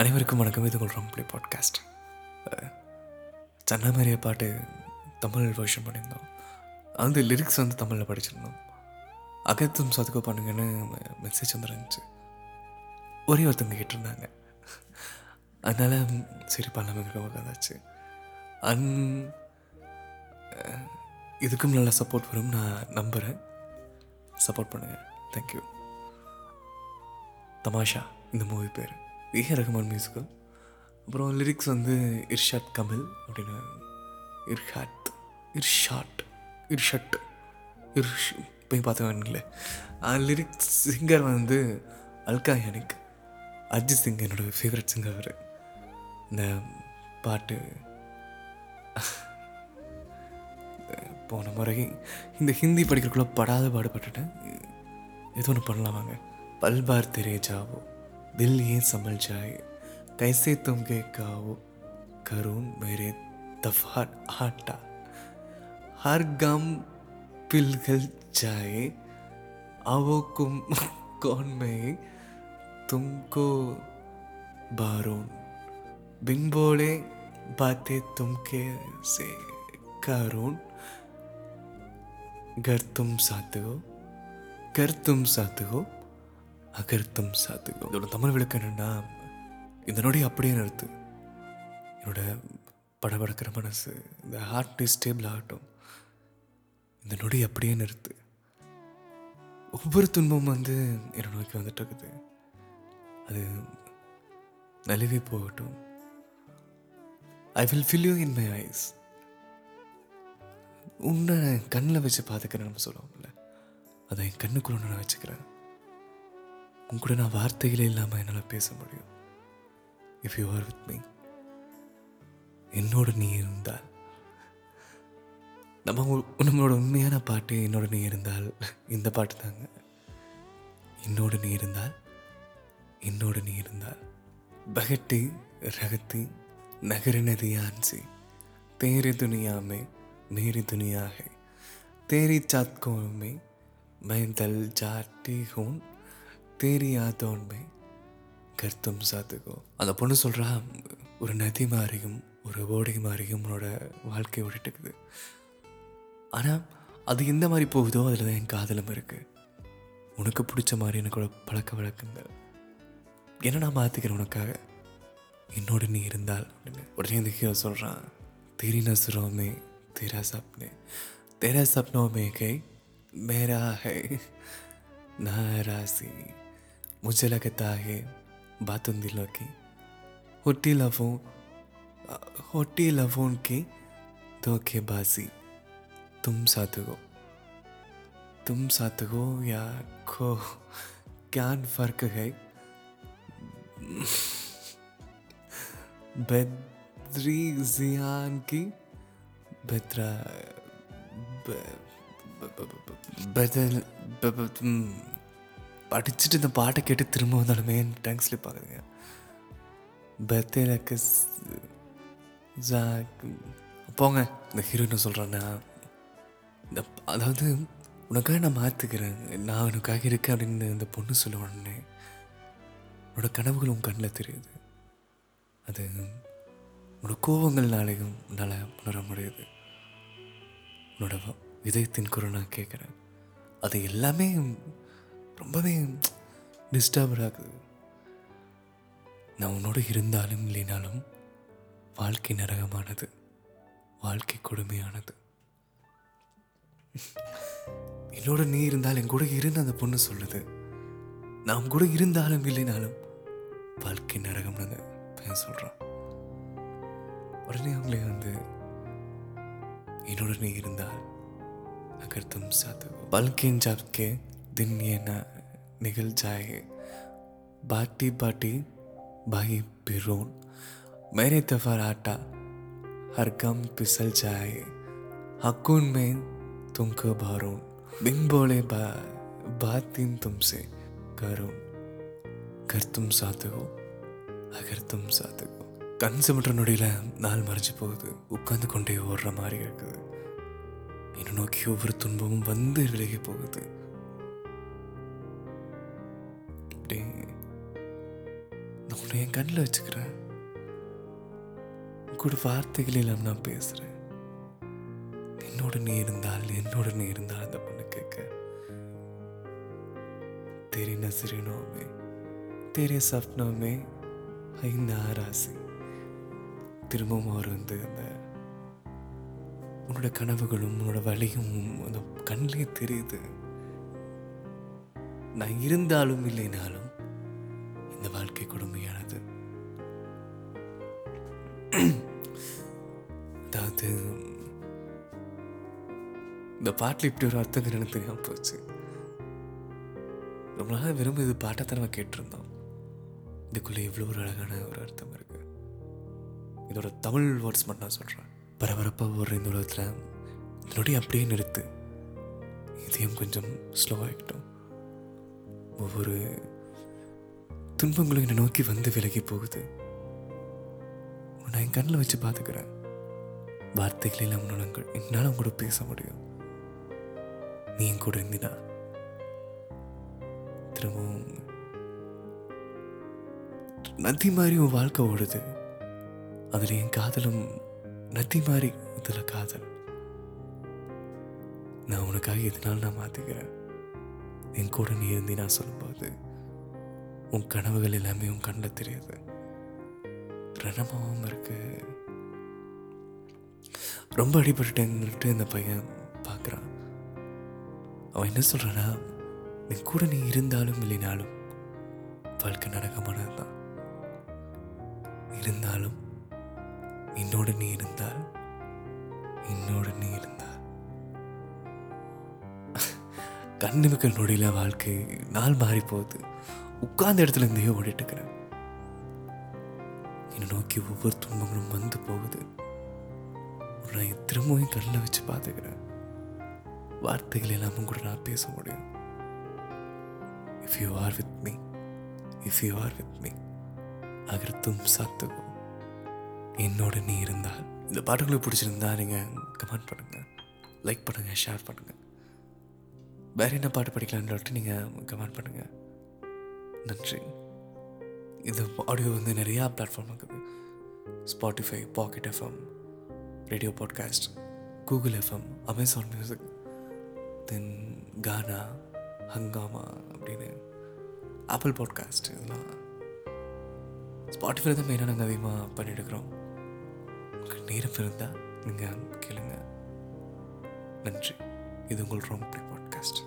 அனைவருக்கும் வணக்கம். இது கொள்கிறோம் ப்ளே பாட்காஸ்ட் சன்னா மாதிரியே பாட்டு தமிழ் வருஷன் பண்ணியிருந்தோம் அந்த லிரிக்ஸ் வந்து தமிழில் படிச்சிருந்தோம். அகத்தும் சதுக்கோ பண்ணுங்கன்னு மெசேஜ் வந்துருந்துச்சு ஒரே ஒருத்தவங்க கேட்டிருந்தாங்க. அதனால் சரி பண்ணலாமே உட்காந்தாச்சு அன் இதுக்கும் நல்ல சப்போர்ட் வரும். நான் நம்புகிறேன் சப்போர்ட் பண்ணுங்கள் தேங்க்யூ தமாஷா இந்த மூவி பேர். ஏஆர் ரகுமான் மியூசிக்கல் அப்புறம் லிரிக்ஸ் வந்து இர்ஷாத் கமல் அப்படின்னு. இர்ஹாத் இர்ஷாட் இர்ஷட் இர்ஷ் போய் பார்த்துக்கோங்களே லிரிக்ஸ் சிங்கர் வந்து அல்கா யானிக். அர்ஜித் சிங் என்னோடய ஃபேவரட் சிங்கர் அவர். இந்த பாட்டு. போன முறை இந்த ஹிந்தி படிக்கிறக்குள்ளே படாத பாடுபட்டுட்டேன். எது ஒன்று பண்ணலாம் வாங்க பல்பார் தெரிய ஜாவோ. दिल ये समझ जाए। कैसे तुम के गाओ करून मेरे दफार आटा। हर गम पिलगल जाए। आवो कुम, कौन में? तुमको बारून बिन बोले बातें तुम के से करून घर तुम साथ हो, घर तुम साथ हो। அகர்த்தம் சாத்துக்கும். இதோட தமிழ் விளக்கம் என்னென்னா இந்த நொடி அப்படியே நிறுத்து. என்னோட படபடக்கிற மனசு இந்த ஹார்ட் ஸ்டேபிள் ஆகட்டும். இந்த நொடி அப்படியே நிறுத்து. ஒவ்வொரு துன்பமும் வந்து என்னை நோக்கி வந்துட்டு இருக்குது அது நழுவி போகட்டும். I will fill you in my eyes உன்னை கண்ணில் வச்சு பார்த்துக்கிறேன் நம்ம சொல்லுவோம்ல. அதை என் கண்ணுக்குள்ள நான் வச்சுக்கிறேன். உன் கூட நான் வார்த்தைகளே இல்லாமல் என்னால் பேச முடியும் if you are with me என்னோட நீ இருந்தால் நம்ம உ- நம்மளோட உண்மையான பாட்டு என்னோட நீ இருந்தால் இந்த பாட்டு தாங்க என்னோட நீ இருந்தால் என்னோட நீ இருந்தால் பகட்டி ரகத்தி நகர நதியான்சி तेरी दुनिया में मेरी दुनिया है तेरी चातकों में मैं दल जाती हूँ तेरी यादों में घर तुम சாத்துக்கோ அந்த பொண்ணு சொல்கிறா ஒரு நதி மாதிரியும் ஒரு ஓடை மாதிரியும் உன்னோட வாழ்க்கை ஓடிட்டு இருக்குது ஆனால் அது எந்த மாதிரி போகுதோ அதில் தான் என் காதலும் இருக்குது உனக்கு பிடிச்ச மாதிரி எனக்கோட பழக்க வழக்கங்கள் என்ன நான் மாற்றிக்கிறேன் உனக்காக என்னோட நீ இருந்தால் அப்படின்னு உடனே இந்த ஹீரோ சொல்கிறான் तेरी नजरों में तेरा सपने तेरा सपनों में गई मेरा है नाराजी ముజ్జలకి తాగే బాతుందిలోకి హొట్టి లవో హొట్టి లవోన్కి धोखेबाजी तुम साथ हो तुम साथ हो या खो क्या फ़र्क है बद्री जियान की बदरा बदल படிச்சுட்டு இந்த பாட்டை கேட்டு திரும்ப வந்தாலுமே டேங்க் ஸ்லிப் ஆகுதுங்க. பத்தேலக்கு போங்க இந்த ஹீரோ சொல்கிறேன்னா இந்த அதாவது உனக்காக நான் மாற்றுக்கிறேன் நான் உனக்காக இருக்கேன் அப்படின்னு இந்த பொண்ணு சொல்ல உடனே உன்னோட கனவுகள் உன் கண்ணில் தெரியுது. அது உன்னோட கோபங்கள்னாலையும் உன்னால் உணர முடியுது. உன்னோட இதயத்தின் குரல் நான் கேட்குறேன். அது எல்லாமே ரொம்பவே டிஸ்டர்பர் ஆகுது நான் உன்னோட இருந்தாலும் இல்லைனாலும் வாழ்க்கை நரகமானது வாழ்க்கை கொடுமையானது. என்னோட நீ இருந்தால் என் கூட இருந்து அந்த பொண்ணு சொல்லுது. நாம் கூட இருந்தாலும் இல்லைனாலும் வாழ்க்கை நரகம்னு பையன் சொல்கிறான் உடனே அவங்களே வந்து என்னோட நீ இருந்தால் அகர்த்தம் சாத்து. வாழ்க்கையின் சாப்பிக்கே दिन ये ना निकल जाए बाटी बाटी भाई पिरोन मेरे तफर आटा हर गम पिसल जाए हकुन में तुमको भरोन बिन बोले बा बात दिन तुमसे करूं कर तुम साथ हो अगर तुम साथ हो கண் சிமிட்டுற நொடியில் நாள் மறைஞ்சு போகுது உட்காந்து கொண்டே ஓடுற மாதிரி இருக்குது என்னை நோக்கி ஒவ்வொரு துன்பமும் வந்து விலகி போகுது அப்படியே நான் உன்னை உன்னை என் கண்ணில் வச்சுக்கிறேன் உன் கூட வார்த்தைகள் இல்லாம நான் பேசுகிறேன் என்னோட நீ இருந்தால் என்னோட நீ இருந்தால் அந்த பொண்ணு கேட்க तेरी नजरों में तेरे सपनों में ஐ நாராசி திரும்பவும் அவர் வந்து அந்த உன்னோட கனவுகளும் உன்னோட வழியும் அந்த கண்ணிலே தெரியுது நான் இருந்தாலும் இல்லைனாலும் இந்த வாழ்க்கை கொடுமையானது. அதாவது இந்த பாட்டில் இப்படி ஒரு அர்த்தம் எனக்கு தெரியாம போச்சு. ரொம்ப நாளாக விரும்பி இது பாட்டை தான் நம்ம கேட்டிருந்தோம். இதுக்குள்ளே இவ்வளோ ஒரு அழகான ஒரு அர்த்தம் இருக்கு. இதோட தமிழ் வேர்ட்ஸ் மட்டும் நான் சொல்கிறேன் பரபரப்பாக ஓடுற இந்த உலகத்தில் இதனுடைய அப்படியே நிறுத்து. இதையும் கொஞ்சம் ஸ்லோவாகிட்டோம் ஒவ்வொரு துன்பங்களும் என்னை நோக்கி வந்து விலகி போகுது. உன்னை என் கண்ணில் வச்சு பார்த்துக்கிறேன். வார்த்தைகள் இல்லாமல் நலங்கள் என்னால் அவங்க கூட பேச முடியும். நீ என் கூட இருந்தினா. திரும்பவும் நதி மாதிரி உன் வாழ்க்கை ஓடுது. அதில் என் காதலும் நதி மாதிரி இதில் காதல். நான் உனக்காக எதனால நான் மாற்றிக்கிறேன் என் கூட நீ இருந்து நான் சொல்லும்போது உன் கனவுகள் எல்லாமே உன் கண்ணில் தெரியுது. ரணமாகவும் இருக்கு. ரொம்ப அடிபட்டுட்டேன்னுட்டு இந்த பையன் பார்க்குறான். அவன் என்ன சொல்கிறான்னா என் கூட நீ இருந்தாலும் இல்லைனாலும் வாழ்க்கை நடக்கமானது தான் இருந்தாலும் என்னோட நீ இருந்தால் என்னோட நீ இருந்தால் கண்ணுமிக்க நொடியில வாழ்க்கை நாள் மாறி போகுது உட்கார்ந்த இடத்துல இருந்தே ஓடிட்டு என்னை நோக்கி ஒவ்வொரு துன்பங்களும் வந்து போகுது. நான் திரும்பவும் கண்ணில் வச்சு பார்த்துக்கிறேன். வார்த்தைகள் எல்லாமும் கூட நான் பேச முடியும். If you are with me if you are with me அகர் சாத்துக்கும் என்னோட நீ இருந்தால் இந்த பாட்டுகளை பிடிச்சிருந்தா நீங்கள் கமெண்ட் பண்ணுங்கள் லைக் பண்ணுங்கள் ஷேர் பண்ணுங்கள் வேறு என்ன பாட்டு படிக்கலான்னு நீங்கள் கமெண்ட் பண்ணுங்கள் நன்றி. இது ஆடியோ வந்து நிறையா பிளாட்ஃபார்ம் இருக்குது. Spotify pocket FM radio podcast Google FM Amazon music then Gaana Hungama அப்படின்னு ஆப்பிள் பாட்காஸ்ட் இதெல்லாம் ஸ்பாட்டிஃபை தான் மெயினாக நாங்கள் அதிகமாக பண்ணிட்டுருக்குறோம். உங்களுக்கு நேரம் இருந்தால் நீங்கள் கேளுங்க. நன்றி. இது உங்கள் ரொம்ப பாட்காஸ்ட்